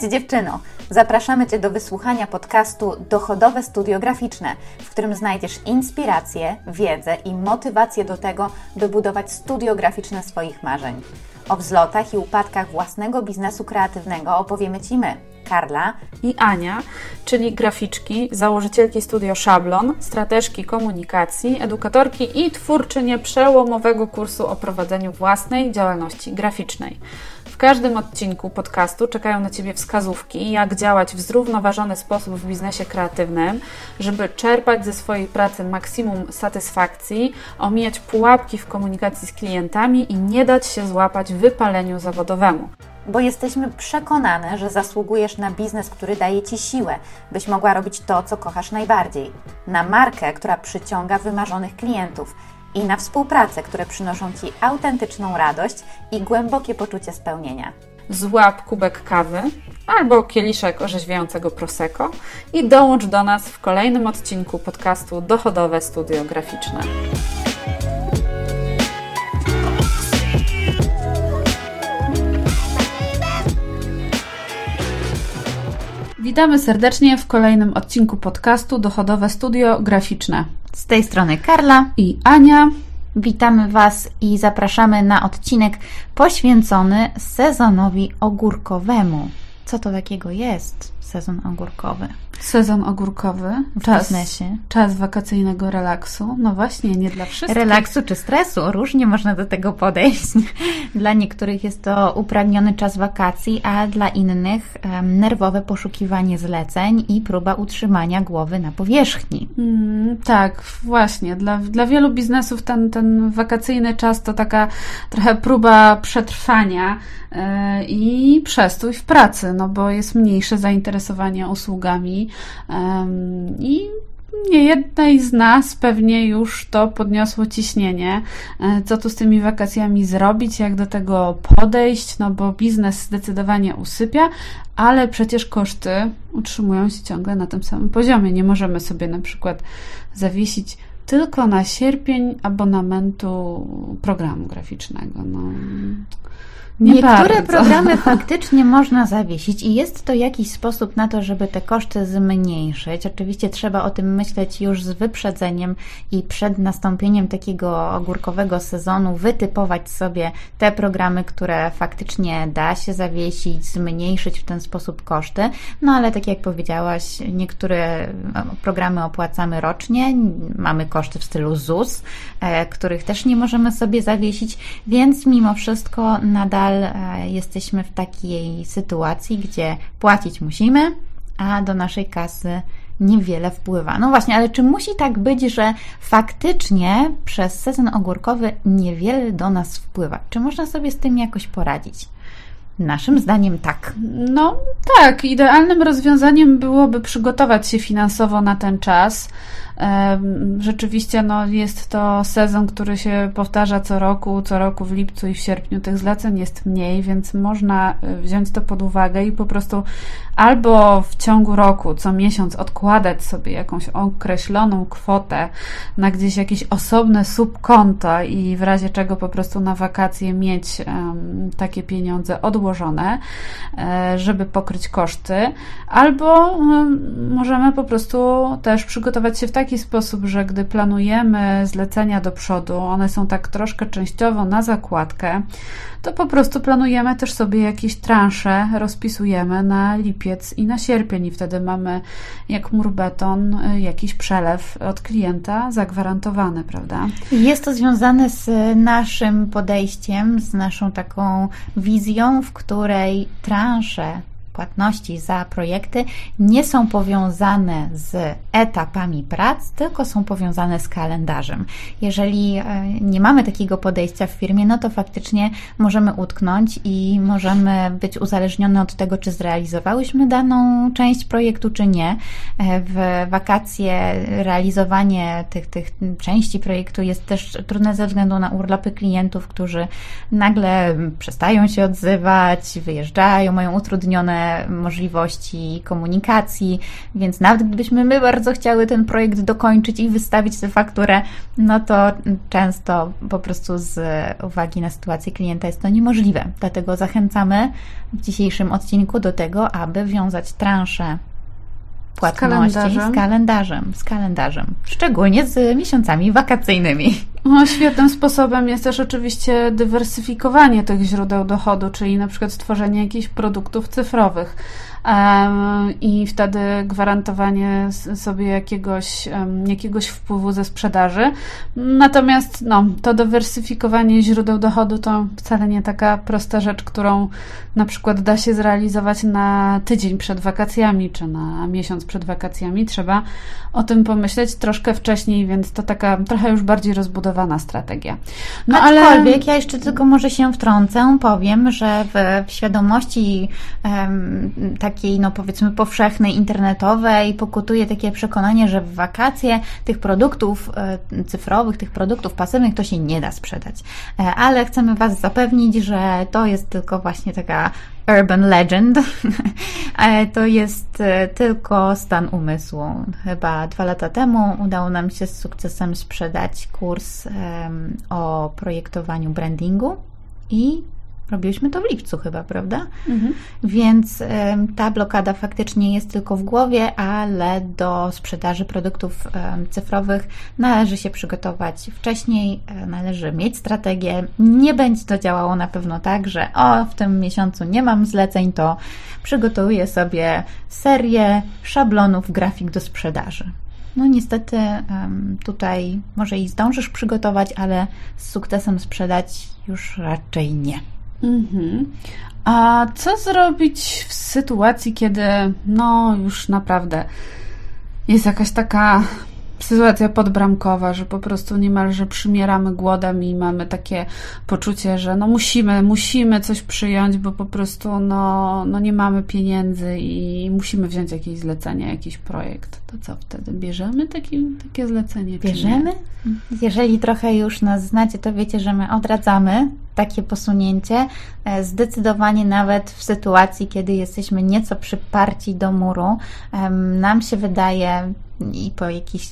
Cześć dziewczyno! Zapraszamy Cię do wysłuchania podcastu Dochodowe Studio Graficzne, w którym znajdziesz inspirację, wiedzę i motywację do tego, by budować studio graficzne swoich marzeń. O wzlotach i upadkach własnego biznesu kreatywnego opowiemy Ci my, Karla i Ania, czyli graficzki, założycielki studio Szablon, strateżki komunikacji, edukatorki i twórczynie przełomowego kursu o prowadzeniu własnej działalności graficznej. Każdym odcinku podcastu czekają na Ciebie wskazówki, jak działać w zrównoważony sposób w biznesie kreatywnym, żeby czerpać ze swojej pracy maksimum satysfakcji, omijać pułapki w komunikacji z klientami i nie dać się złapać wypaleniu zawodowemu. Bo jesteśmy przekonane, że zasługujesz na biznes, który daje Ci siłę, byś mogła robić to, co kochasz najbardziej, na markę, która przyciąga wymarzonych klientów i na współpracę, które przynoszą Ci autentyczną radość i głębokie poczucie spełnienia. Złap kubek kawy albo kieliszek orzeźwiającego prosecco i dołącz do nas w kolejnym odcinku podcastu Dochodowe Studio Graficzne. Witamy serdecznie w kolejnym odcinku podcastu Dochodowe Studio Graficzne. Z tej strony Karla i Ania. Witamy Was i zapraszamy na odcinek poświęcony sezonowi ogórkowemu. Co to takiego jest sezon ogórkowy? Sezon ogórkowy, w czas, biznesie. czas wakacyjnego relaksu. No właśnie, nie dla wszystkich. Relaksu czy stresu, różnie można do tego podejść. Dla niektórych jest to upragniony czas wakacji, a dla innych um, nerwowe poszukiwanie zleceń i próba utrzymania głowy na powierzchni. Mm, tak, właśnie. Dla, dla wielu biznesów ten, ten wakacyjny czas to taka trochę próba przetrwania yy, i przestój w pracy, no bo jest mniejsze zainteresowanie usługami i nie jednej z nas pewnie już to podniosło ciśnienie. E, co tu z tymi wakacjami zrobić, jak do tego podejść, no bo biznes zdecydowanie usypia, ale przecież koszty utrzymują się ciągle na tym samym poziomie. Nie możemy sobie na przykład zawiesić tylko na sierpień abonamentu programu graficznego. No. Nie Niektóre bardzo. programy faktycznie można zawiesić i jest to jakiś sposób na to, żeby te koszty zmniejszyć. Oczywiście trzeba o tym myśleć już z wyprzedzeniem i przed nastąpieniem takiego ogórkowego sezonu wytypować sobie te programy, które faktycznie da się zawiesić, zmniejszyć w ten sposób koszty. No ale tak jak powiedziałaś, niektóre no, programy opłacamy rocznie, mamy koszty w stylu ZUS, e, których też nie możemy sobie zawiesić, więc mimo wszystko nadal nadal e, jesteśmy w takiej sytuacji, gdzie płacić musimy, a do naszej kasy niewiele wpływa. No właśnie, ale czy musi tak być, że faktycznie przez sezon ogórkowy niewiele do nas wpływa? Czy można sobie z tym jakoś poradzić? Naszym zdaniem tak. No tak, idealnym rozwiązaniem byłoby przygotować się finansowo na ten czas. Rzeczywiście no, jest to sezon, który się powtarza co roku, co roku w lipcu i w sierpniu. Tych zleceń jest mniej, więc można e, wziąć to pod uwagę i po prostu albo w ciągu roku, co miesiąc odkładać sobie jakąś określoną kwotę na gdzieś jakieś osobne subkonto i w razie czego po prostu na wakacje mieć takie pieniądze odłożone, e, żeby pokryć koszty, albo możemy po prostu też przygotować się w taki taki sposób, że gdy planujemy zlecenia do przodu, one są tak troszkę częściowo na zakładkę, to po prostu planujemy też sobie jakieś transze, rozpisujemy na lipiec i na sierpień i wtedy mamy jak mur beton jakiś przelew od klienta zagwarantowany, prawda? Jest to związane z naszym podejściem, z naszą taką wizją, w której transze płatności za projekty nie są powiązane z etapami prac, tylko są powiązane z kalendarzem. Jeżeli e, nie mamy takiego podejścia w firmie, no to faktycznie możemy utknąć i możemy być uzależnione od tego, czy zrealizowałyśmy daną część projektu, czy nie. E, w wakacje realizowanie tych, tych części projektu jest też trudne ze względu na urlopy klientów, którzy nagle przestają się odzywać, wyjeżdżają, mają utrudnione możliwości komunikacji, więc nawet gdybyśmy my bardzo chciały ten projekt dokończyć i wystawić tę fakturę, no to często po prostu z uwagi na sytuację klienta jest to niemożliwe. Dlatego zachęcamy w dzisiejszym odcinku do tego, aby wiązać transze płatności z kalendarzem. z kalendarzem, z kalendarzem, szczególnie z miesiącami wakacyjnymi. No, świetnym sposobem jest też oczywiście dywersyfikowanie tych źródeł dochodu, czyli na przykład stworzenie jakichś produktów cyfrowych i wtedy gwarantowanie sobie jakiegoś, jakiegoś wpływu ze sprzedaży. Natomiast no, to dywersyfikowanie źródeł dochodu to wcale nie taka prosta rzecz, którą na przykład da się zrealizować na tydzień przed wakacjami, czy na miesiąc przed wakacjami. Trzeba o tym pomyśleć troszkę wcześniej, więc to taka trochę już bardziej rozbudowana strategia. No Aczkolwiek ale... ja jeszcze tylko może się wtrącę, powiem, że w, w świadomości um, takiej, no powiedzmy powszechnej, internetowej pokutuje takie przekonanie, że w wakacje tych produktów e, cyfrowych, tych produktów pasywnych to się nie da sprzedać. E, ale chcemy Was zapewnić, że to jest tylko właśnie taka urban legend. to jest e, tylko stan umysłu. Chyba dwa lata temu udało nam się z sukcesem sprzedać kurs o projektowaniu brandingu i Robiliśmy to w lipcu chyba, prawda? Mhm. Więc ta blokada faktycznie jest tylko w głowie, ale do sprzedaży produktów cyfrowych należy się przygotować wcześniej, y, należy mieć strategię. Nie będzie to działało na pewno tak, że o, w tym miesiącu nie mam zleceń, to przygotuję sobie serię szablonów grafik do sprzedaży. No niestety tutaj może i zdążysz przygotować, ale z sukcesem sprzedać już raczej nie. Mhm. A co zrobić w sytuacji, kiedy no już naprawdę jest jakaś taka sytuacja podbramkowa, że po prostu niemalże przymieramy głodem i mamy takie poczucie, że no musimy, musimy coś przyjąć, bo po prostu no, no nie mamy pieniędzy i musimy wziąć jakieś zlecenie, jakiś projekt. To co wtedy? Bierzemy taki, takie zlecenie? Bierzemy? Jeżeli trochę już nas znacie, to wiecie, że my odradzamy takie posunięcie. E, zdecydowanie nawet w sytuacji, kiedy jesteśmy nieco przyparci do muru, nam się wydaje i po jakichś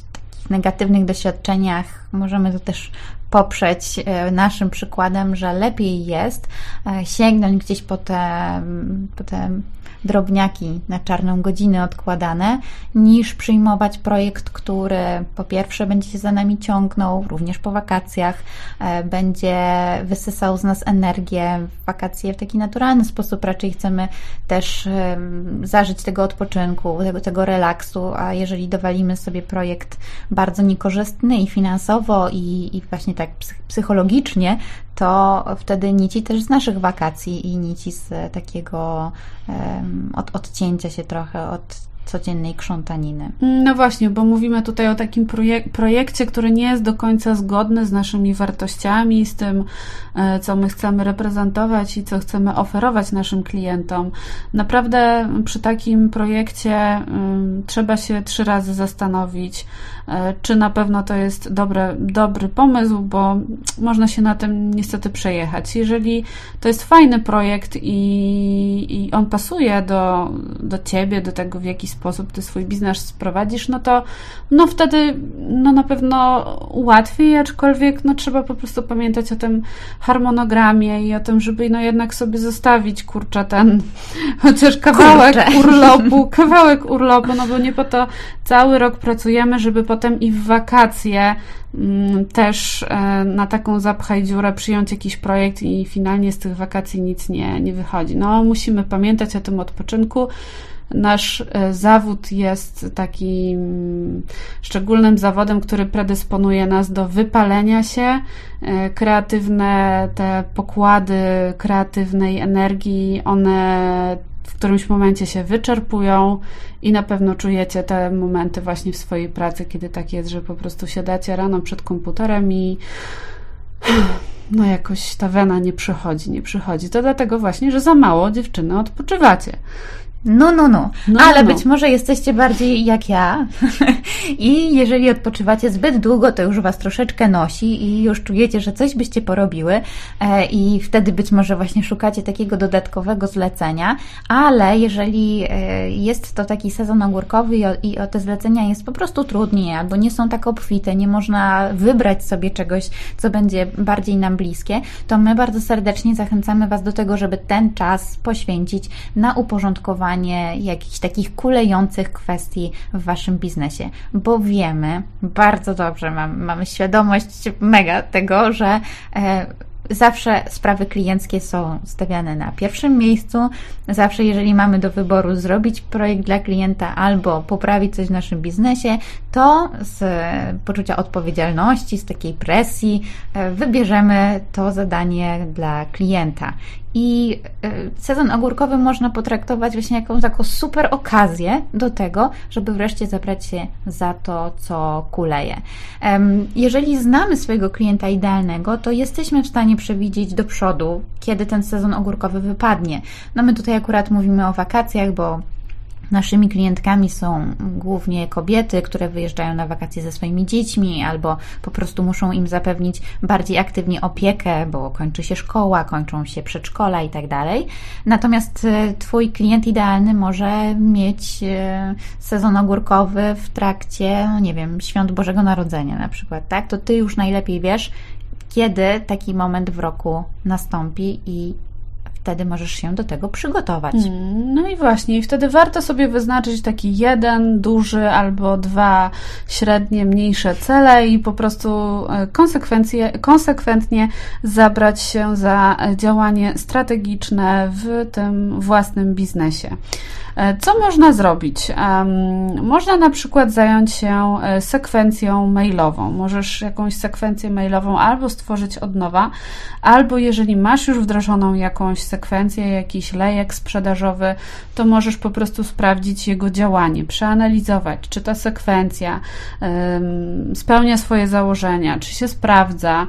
negatywnych doświadczeniach. Możemy to też poprzeć e, naszym przykładem, że lepiej jest e, sięgnąć gdzieś po te, po te drobniaki na czarną godzinę odkładane, niż przyjmować projekt, który po pierwsze będzie się za nami ciągnął, również po wakacjach, e, będzie wysysał z nas energię. Wakacje w taki naturalny sposób raczej chcemy też zażyć tego odpoczynku, tego, tego relaksu, a jeżeli dowalimy sobie projekt bardzo niekorzystny i finansowo i, i właśnie tak psychologicznie, to wtedy nici też z naszych wakacji i nici z takiego um, od, odcięcia się trochę od codziennej krzątaniny. No właśnie, bo mówimy tutaj o takim projek projekcie, który nie jest do końca zgodny z naszymi wartościami, z tym, e, co my chcemy reprezentować i co chcemy oferować naszym klientom. Naprawdę przy takim projekcie um, trzeba się trzy razy zastanowić, E, czy na pewno to jest dobre, dobry pomysł, bo można się na tym niestety przejechać. Jeżeli to jest fajny projekt i, i on pasuje do, do ciebie, do tego, w jaki sposób ty swój biznes sprowadzisz, no to no wtedy no na pewno łatwiej, aczkolwiek no trzeba po prostu pamiętać o tym harmonogramie i o tym, żeby no jednak sobie zostawić kurczę ten chociaż kawałek kurczę. urlopu, kawałek urlopu, no bo nie po to cały rok pracujemy, żeby po potem i w wakacje mm, też e, na taką zapchaj dziurę przyjąć jakiś projekt i finalnie z tych wakacji nic nie, nie wychodzi. No, musimy pamiętać o tym odpoczynku. Nasz e, zawód jest takim szczególnym zawodem, który predysponuje nas do wypalenia się. E, kreatywne te pokłady kreatywnej energii, one w którymś momencie się wyczerpują i na pewno czujecie te momenty właśnie w swojej pracy, kiedy tak jest, że po prostu siadacie rano przed komputerem i no jakoś ta wena nie przychodzi, nie przychodzi. To dlatego właśnie, że za mało dziewczyny odpoczywacie. No, no, no. no Ale no, no. być może jesteście bardziej jak ja i jeżeli odpoczywacie zbyt długo, to już Was troszeczkę nosi i już czujecie, że coś byście porobiły e, i wtedy być może właśnie szukacie takiego dodatkowego zlecenia, ale jeżeli e, jest to taki sezon ogórkowy i o te zlecenia jest po prostu trudniej albo nie są tak obfite, nie można wybrać sobie czegoś, co będzie bardziej nam bliskie, to my bardzo serdecznie zachęcamy Was do tego, żeby ten czas poświęcić na uporządkowanie jakichś takich kulejących kwestii w Waszym biznesie, bo wiemy, bardzo dobrze mam, mamy świadomość mega tego, że e, Zawsze sprawy klienckie są stawiane na pierwszym miejscu. Zawsze, jeżeli mamy do wyboru zrobić projekt dla klienta albo poprawić coś w naszym biznesie, to z poczucia odpowiedzialności, z takiej presji e, wybierzemy to zadanie dla klienta. I e, sezon ogórkowy można potraktować właśnie jako taką super okazję do tego, żeby wreszcie zabrać się za to, co kuleje. Jeżeli znamy swojego klienta idealnego, to jesteśmy w stanie przewidzieć do przodu, kiedy ten sezon ogórkowy wypadnie. No my tutaj akurat mówimy o wakacjach, bo Naszymi klientkami są głównie kobiety, które wyjeżdżają na wakacje ze swoimi dziećmi albo po prostu muszą im zapewnić bardziej aktywnie opiekę, bo kończy się szkoła, kończą się przedszkola i tak dalej. Natomiast e, Twój klient idealny może mieć e, sezon ogórkowy w trakcie, no nie wiem, świąt Bożego Narodzenia na przykład, tak? To Ty już najlepiej wiesz, kiedy taki moment w roku nastąpi i wtedy możesz się do tego przygotować. Hmm, no i właśnie, wtedy warto sobie wyznaczyć taki jeden duży albo dwa średnie, mniejsze cele i po prostu e, konsekwencje, konsekwentnie zabrać się za działanie strategiczne w tym własnym biznesie. E, co można zrobić? Można na przykład zająć się e, sekwencją mailową. Możesz jakąś sekwencję mailową albo stworzyć od nowa, albo jeżeli masz już wdrożoną jakąś sekwencję, jakiś lejek sprzedażowy, to możesz po prostu sprawdzić jego działanie, przeanalizować, czy ta sekwencja spełnia swoje założenia, czy się sprawdza,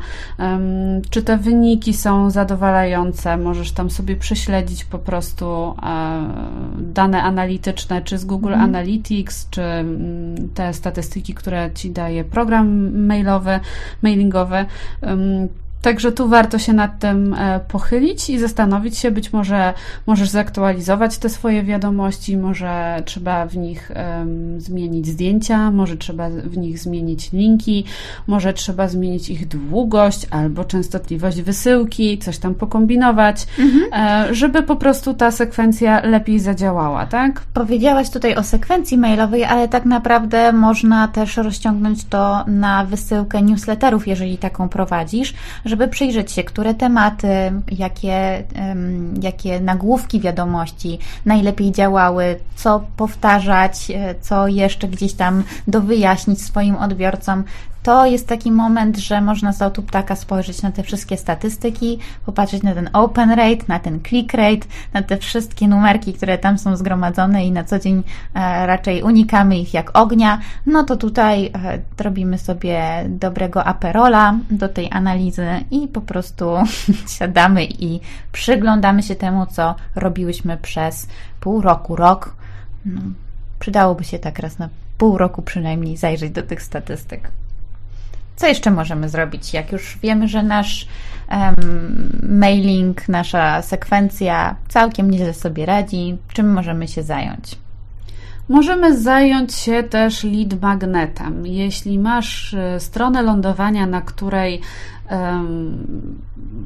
czy te wyniki są zadowalające. Możesz tam sobie prześledzić po prostu e, dane dane analityczne, czy z Google mhm. Analytics, czy mm, te statystyki, które ci daje program mailowy, mailingowy. Także tu warto się nad tym e, pochylić i zastanowić się, być może możesz zaktualizować te swoje wiadomości, może trzeba w nich um, zmienić zdjęcia, może trzeba w nich zmienić linki, może trzeba zmienić ich długość albo częstotliwość wysyłki, coś tam pokombinować, mhm. E, żeby po prostu ta sekwencja lepiej zadziałała, tak? Powiedziałaś tutaj o sekwencji mailowej, ale tak naprawdę można też rozciągnąć to na wysyłkę newsletterów, jeżeli taką prowadzisz, żeby przyjrzeć się, które tematy, jakie, jakie nagłówki wiadomości najlepiej działały, co powtarzać, e, co jeszcze gdzieś tam dowyjaśnić swoim odbiorcom to jest taki moment, że można z autu ptaka spojrzeć na te wszystkie statystyki, popatrzeć na ten open rate, na ten click rate, na te wszystkie numerki, które tam są zgromadzone i na co dzień e, raczej unikamy ich jak ognia, no to tutaj e, robimy sobie dobrego aperola do tej analizy i po prostu siadamy i przyglądamy się temu, co robiłyśmy przez pół roku, rok. No, przydałoby się tak raz na pół roku przynajmniej zajrzeć do tych statystyk. Co jeszcze możemy zrobić? Jak już wiemy, że nasz um, mailing, nasza sekwencja całkiem nieźle sobie radzi, czym możemy się zająć? Możemy zająć się też lead magnetem. Jeśli masz e, stronę lądowania, na której um,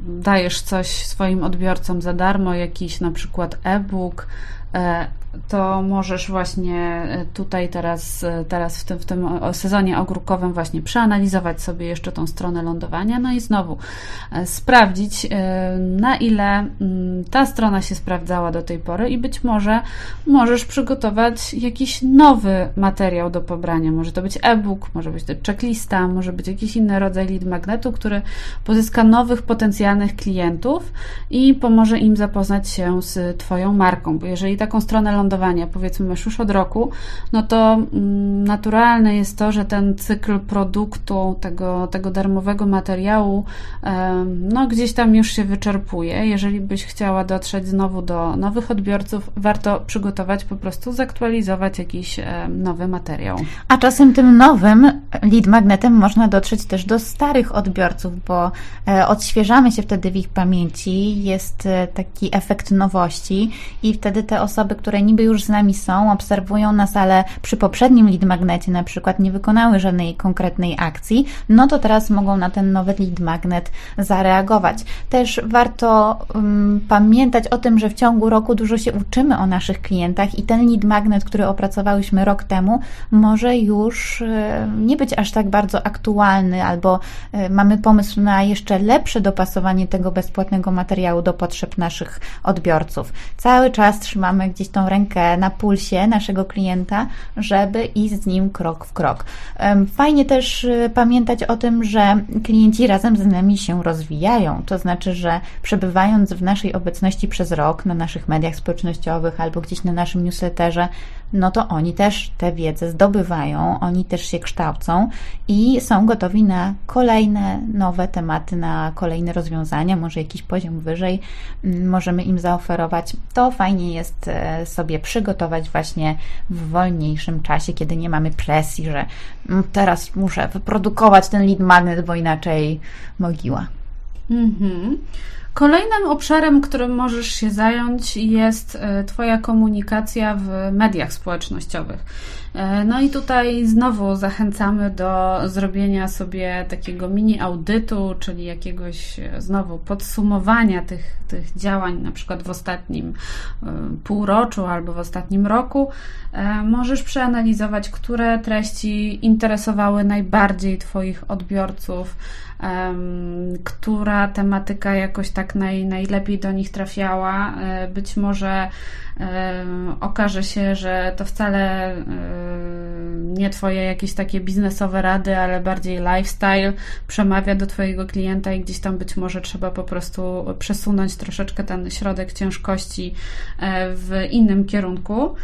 dajesz coś swoim odbiorcom za darmo, jakiś na przykład e-book, e, to możesz właśnie e, tutaj teraz, e, teraz w tym, w tym sezonie ogórkowym właśnie przeanalizować sobie jeszcze tą stronę lądowania, no i znowu e, sprawdzić, na ile mm, ta strona się sprawdzała do tej pory i być może możesz przygotować jakiś nowy materiał do pobrania. Może to być e-book, może być to checklista, może być jakiś inny rodzaj lead magnetu, który pozyska nowych potencjalnych klientów i pomoże im zapoznać się z Twoją marką, bo jeżeli taką stronę wylądowania, powiedzmy masz już od roku, no to mm, naturalne jest to, że ten cykl produktu, tego, tego darmowego materiału, no gdzieś tam już się wyczerpuje. Jeżeli byś chciała dotrzeć znowu do nowych odbiorców, warto przygotować po prostu, zaktualizować jakiś nowy materiał. A czasem tym nowym lead magnetem można dotrzeć też do starych odbiorców, bo e, odświeżamy się wtedy w ich pamięci, jest e, taki efekt nowości i wtedy te osoby, które niby już z nami są, obserwują nas, ale przy poprzednim lead magnecie na przykład nie wykonały żadnej konkretnej akcji, no to teraz mogą na ten nowy lead magnet zareagować. Też warto um, pamiętać o tym, że w ciągu roku dużo się uczymy o naszych klientach i ten lead magnet, który opracowałyśmy rok temu, może już y, nie być aż tak bardzo aktualny, albo y, mamy pomysł na jeszcze lepsze dopasowanie tego bezpłatnego materiału do potrzeb naszych odbiorców. Cały czas trzymamy gdzieś tą rękę na pulsie naszego klienta, żeby iść z nim krok w krok. Fajnie też y, pamiętać o tym, że klienci razem z nami się rozwijają. To znaczy, że przebywając w naszej obecności przez rok na naszych mediach społecznościowych albo gdzieś na naszym newsletterze, no to oni też tę wiedzę zdobywają, oni też się kształcą i są gotowi na kolejne nowe tematy, na kolejne rozwiązania, może jakiś poziom wyżej mm, możemy im zaoferować. To fajnie jest e, sobie przygotować właśnie w wolniejszym czasie, kiedy nie mamy presji, że mm, teraz muszę wyprodukować ten lead magnet, bo inaczej mogiła. Mhm. Kolejnym obszarem, którym możesz się zająć, jest e, Twoja komunikacja w mediach społecznościowych. E, no i tutaj znowu zachęcamy do zrobienia sobie takiego mini audytu, czyli jakiegoś e, znowu podsumowania tych, tych działań, na przykład w ostatnim półroczu albo w ostatnim roku. Możesz przeanalizować, które treści interesowały najbardziej Twoich odbiorców która tematyka jakoś tak naj, najlepiej do nich trafiała. E, być może okaże się, że to wcale nie Twoje jakieś takie biznesowe rady, ale bardziej lifestyle przemawia do Twojego klienta i gdzieś tam być może trzeba po prostu przesunąć troszeczkę ten środek ciężkości e, w innym kierunku.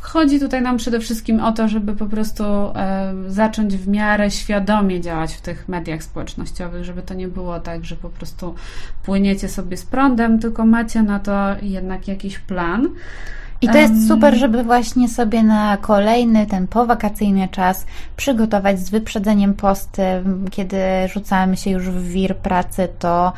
Chodzi tutaj nam przede wszystkim o to, żeby po prostu e, zacząć w miarę świadomie działać w tych mediach społecznościowych, żeby to nie było tak, że po prostu płyniecie sobie z prądem, tylko macie na to jednak jakiś plan. I to jest super, żeby właśnie sobie na kolejny, ten powakacyjny czas przygotować z wyprzedzeniem posty, kiedy rzucamy się już w wir pracy, to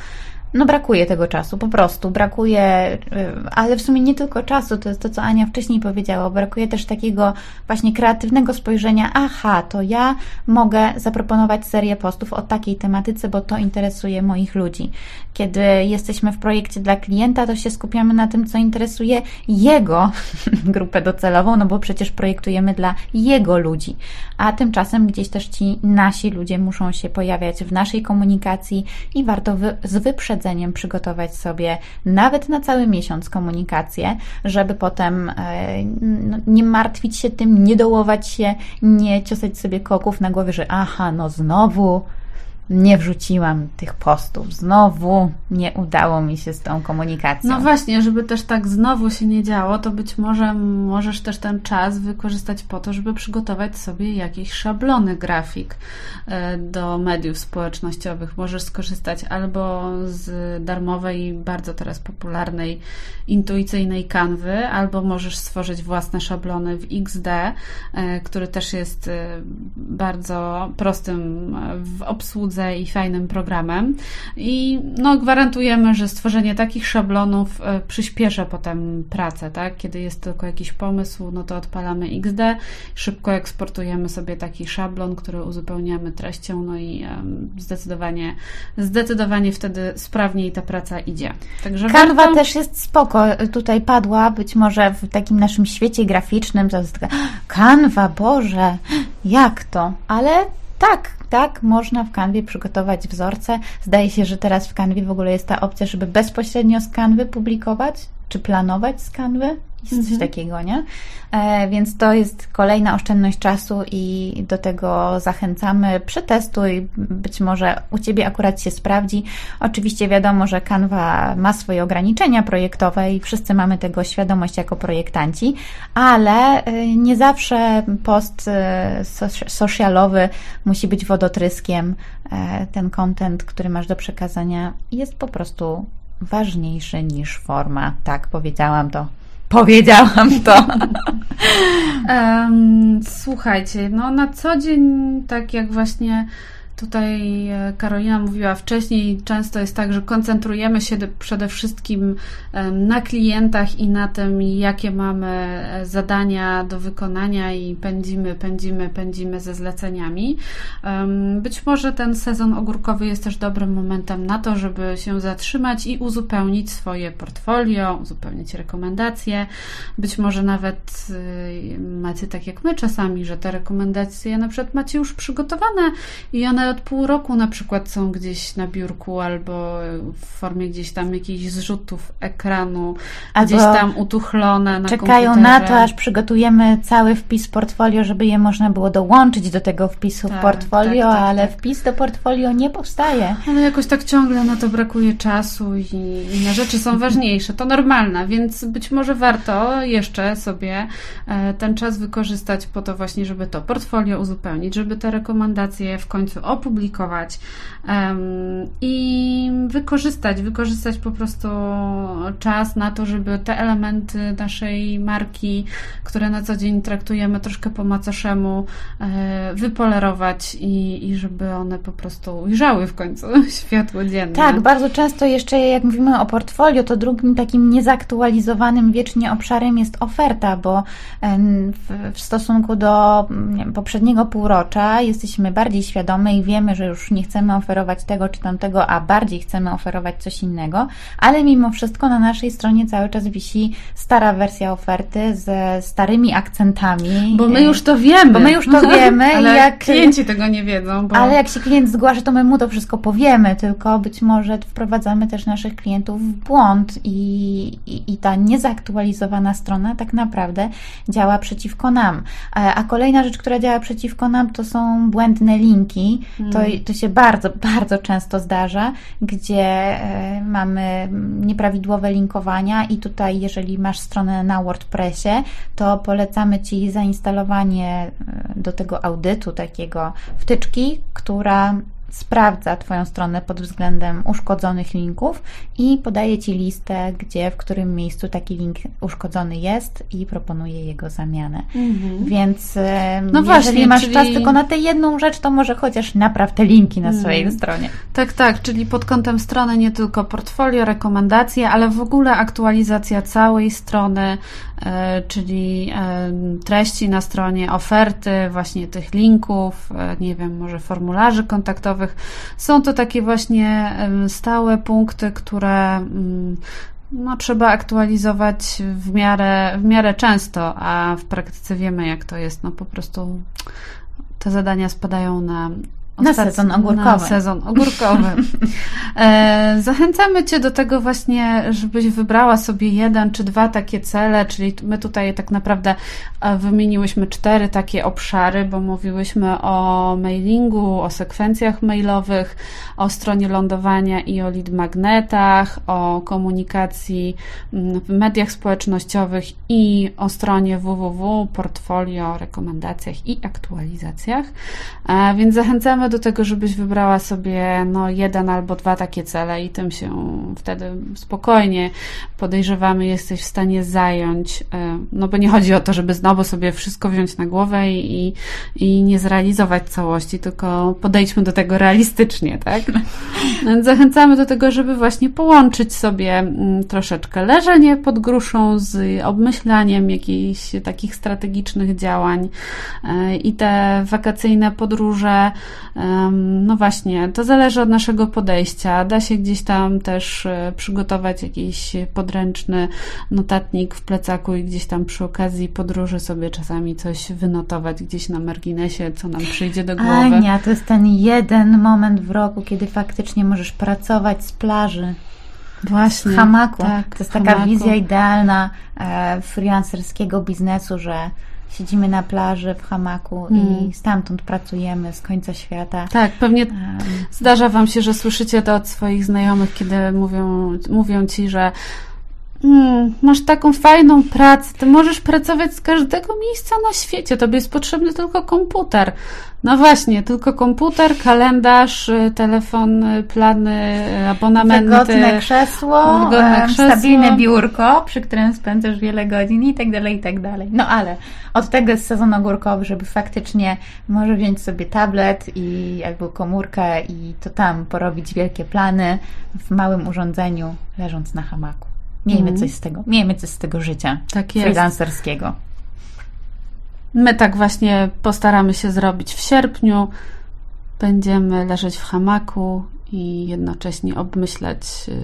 no brakuje tego czasu, po prostu. Brakuje, y, ale w sumie nie tylko czasu, to jest to, co Ania wcześniej powiedziała, brakuje też takiego właśnie kreatywnego spojrzenia, aha, to ja mogę zaproponować serię postów o takiej tematyce, bo to interesuje moich ludzi. Kiedy jesteśmy w projekcie dla klienta, to się skupiamy na tym, co interesuje jego grupę docelową, no bo przecież projektujemy dla jego ludzi, a tymczasem gdzieś też ci nasi ludzie muszą się pojawiać w naszej komunikacji i warto z wyprzedzeniem wyprzedzeniem przygotować sobie nawet na cały miesiąc komunikację, żeby potem e, no, nie martwić się tym, nie dołować się, nie ciosać sobie koków na głowie, że aha, no znowu nie wrzuciłam tych postów. Znowu nie udało mi się z tą komunikacją. No właśnie, żeby też tak znowu się nie działo, to być może możesz też ten czas wykorzystać po to, żeby przygotować sobie jakieś szablony grafik e, do mediów społecznościowych. Możesz skorzystać albo z darmowej, bardzo teraz popularnej, intuicyjnej kanwy, albo możesz stworzyć własne szablony w XD, e, który też jest e, bardzo prostym w obsłudze i fajnym programem. I no, gwarantujemy, że stworzenie takich szablonów e, przyspiesza potem pracę, tak? Kiedy jest tylko jakiś pomysł, no to odpalamy XD, szybko eksportujemy sobie taki szablon, który uzupełniamy treścią, no i zdecydowanie, zdecydowanie wtedy sprawniej ta praca idzie. Także Canva warto... też jest spoko. Tutaj padła być może w takim naszym świecie graficznym, to jest taka, Canva, Boże, jak to? Ale tak, tak, można w kanwie przygotować wzorce. Zdaje się, że teraz w kanwie w ogóle jest ta opcja, żeby bezpośrednio z kanwy publikować, czy planować z kanwy. Jest mhm. coś takiego, nie? E, więc to jest kolejna oszczędność czasu i do tego zachęcamy. Przetestuj, być może u Ciebie akurat się sprawdzi. Oczywiście wiadomo, że Canva ma swoje ograniczenia projektowe i wszyscy mamy tego świadomość jako projektanci, ale e, nie zawsze post e, socialowy musi być wodotryskiem. E, ten content, który masz do przekazania jest po prostu ważniejszy niż forma. Tak, powiedziałam to. Powiedziałam to. um, słuchajcie, no na co dzień, tak jak właśnie Tutaj e, Karolina mówiła wcześniej, często jest tak, że koncentrujemy się przede wszystkim na klientach i na tym, jakie mamy e, zadania do wykonania i pędzimy, pędzimy, pędzimy ze zleceniami. Być może ten sezon ogórkowy jest też dobrym momentem na to, żeby się zatrzymać i uzupełnić swoje portfolio, uzupełnić rekomendacje. Być może nawet y, macie tak jak my czasami, że te rekomendacje na przykład macie już przygotowane i one od pół roku na przykład są gdzieś na biurku albo w formie gdzieś tam jakichś zrzutów ekranu, albo gdzieś tam utuchlone na Czekają komputerze. na to, aż przygotujemy cały wpis portfolio, żeby je można było dołączyć do tego wpisu tak, portfolio, tak, tak, ale tak. wpis do portfolio nie powstaje. Ale jakoś tak ciągle na to brakuje czasu i inne rzeczy są ważniejsze. To normalne, więc być może warto jeszcze sobie e, ten czas wykorzystać po to właśnie, żeby to portfolio uzupełnić, żeby te rekomendacje w końcu opublikować i wykorzystać, wykorzystać po prostu czas na to, żeby te elementy naszej marki, które na co dzień traktujemy troszkę po macoszemu, e, wypolerować i, i żeby one po prostu ujrzały w końcu światło dzienne. Tak, bardzo często jeszcze jak mówimy o portfolio, to drugim takim niezaktualizowanym wiecznie obszarem jest oferta, bo w, w stosunku do poprzedniego półrocza jesteśmy bardziej świadome i wiemy, że już nie chcemy oferować tego czy tamtego, a bardziej chcemy oferować coś innego, ale mimo wszystko na naszej stronie cały czas wisi stara wersja oferty ze starymi akcentami. Bo my już to wiemy. Bo my już to wiemy. ale jak klienci tego nie wiedzą. Bo... Ale jak się klient zgłasza, to my mu to wszystko powiemy, tylko być może wprowadzamy też naszych klientów w błąd i, i, i ta niezaktualizowana strona tak naprawdę działa przeciwko nam. A, a kolejna rzecz, która działa przeciwko nam, to są błędne linki, to, mm. to się bardzo, bardzo często zdarza, gdzie e, mamy nieprawidłowe linkowania i tutaj, jeżeli masz stronę na WordPressie, to polecamy Ci zainstalowanie e, do tego audytu takiego wtyczki, która sprawdza Twoją stronę pod względem uszkodzonych linków i podaje Ci listę, gdzie, w którym miejscu taki link uszkodzony jest i proponuje jego zamianę. Mhm. Więc no jeżeli właśnie, masz czyli... czas tylko na tę jedną rzecz, to może chociaż napraw te linki na swojej mhm. stronie. Tak, tak, czyli pod kątem strony nie tylko portfolio, rekomendacje, ale w ogóle aktualizacja całej strony, e, czyli e, treści na stronie, oferty, właśnie tych linków, e, nie wiem, może formularzy kontaktowych, są to takie właśnie stałe punkty, które mm, no, trzeba aktualizować w miarę, w miarę często, a w praktyce wiemy, jak to jest. No po prostu te zadania spadają na na sezon ogórkowy. Na sezon ogórkowy. E, zachęcamy Cię do tego właśnie, żebyś wybrała sobie jeden czy dwa takie cele, czyli my tutaj tak naprawdę e, wymieniłyśmy cztery takie obszary, bo mówiłyśmy o mailingu, o sekwencjach mailowych, o stronie lądowania i o lead magnetach, o komunikacji mm, w mediach społecznościowych i o stronie www, portfolio, rekomendacjach i aktualizacjach. E, więc zachęcamy do tego, żebyś wybrała sobie no, jeden albo dwa takie cele i tym się wtedy spokojnie podejrzewamy, jesteś w stanie zająć. E, no bo nie chodzi o to, żeby znowu sobie wszystko wziąć na głowę i, i nie zrealizować całości, tylko podejdźmy do tego realistycznie, tak? Więc zachęcamy do tego, żeby właśnie połączyć sobie mm, troszeczkę leżenie pod gruszą z obmyślaniem jakichś takich strategicznych działań e, i te wakacyjne podróże no właśnie, to zależy od naszego podejścia. Da się gdzieś tam też e, przygotować jakiś podręczny notatnik w plecaku i gdzieś tam przy okazji podróży sobie czasami coś wynotować gdzieś na marginesie, co nam przyjdzie do głowy. Ania, to jest ten jeden moment w roku, kiedy faktycznie możesz pracować z plaży. Właśnie, w hamaku. Tak, to jest taka hamaku. wizja idealna e, freelancerskiego biznesu, że siedzimy na plaży w hamaku i hmm. stamtąd pracujemy z końca świata. Tak, pewnie um, zdarza Wam się, że słyszycie to od swoich znajomych, kiedy mówią, mówią Ci, że Hmm, masz taką fajną pracę, ty możesz pracować z każdego miejsca na świecie, tobie jest potrzebny tylko komputer. No właśnie, tylko komputer, kalendarz, y, telefon, y, plany, y, abonamenty. Wygodne krzesło, wygodne krzesło. stabilne biurko, przy którym spędzasz wiele godzin i tak dalej, i tak dalej. No ale od tego jest sezon ogórkowy, żeby faktycznie może wziąć sobie tablet i albo komórkę i to tam porobić wielkie plany w małym urządzeniu, leżąc na hamaku. Miejmy mm. coś z tego, miejmy coś z tego życia tak jest. freelancerskiego. My tak właśnie postaramy się zrobić w sierpniu. Będziemy leżeć w hamaku i jednocześnie obmyślać yy,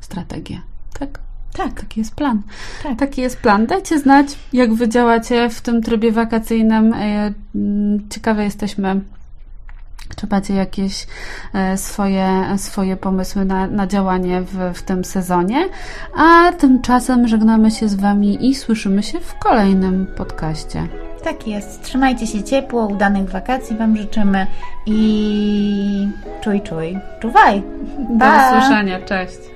strategię. Tak? Tak, taki jest plan. Tak. Taki jest plan. Dajcie znać, jak wy działacie w tym trybie wakacyjnym. E, mm, ciekawe jesteśmy, czy macie jakieś e, swoje, swoje pomysły na, na działanie w, w tym sezonie? A tymczasem żegnamy się z Wami i słyszymy się w kolejnym podcaście. Tak jest. Trzymajcie się ciepło, udanych wakacji Wam życzymy i czuj, czuj, czuwaj. Do usłyszenia. Cześć.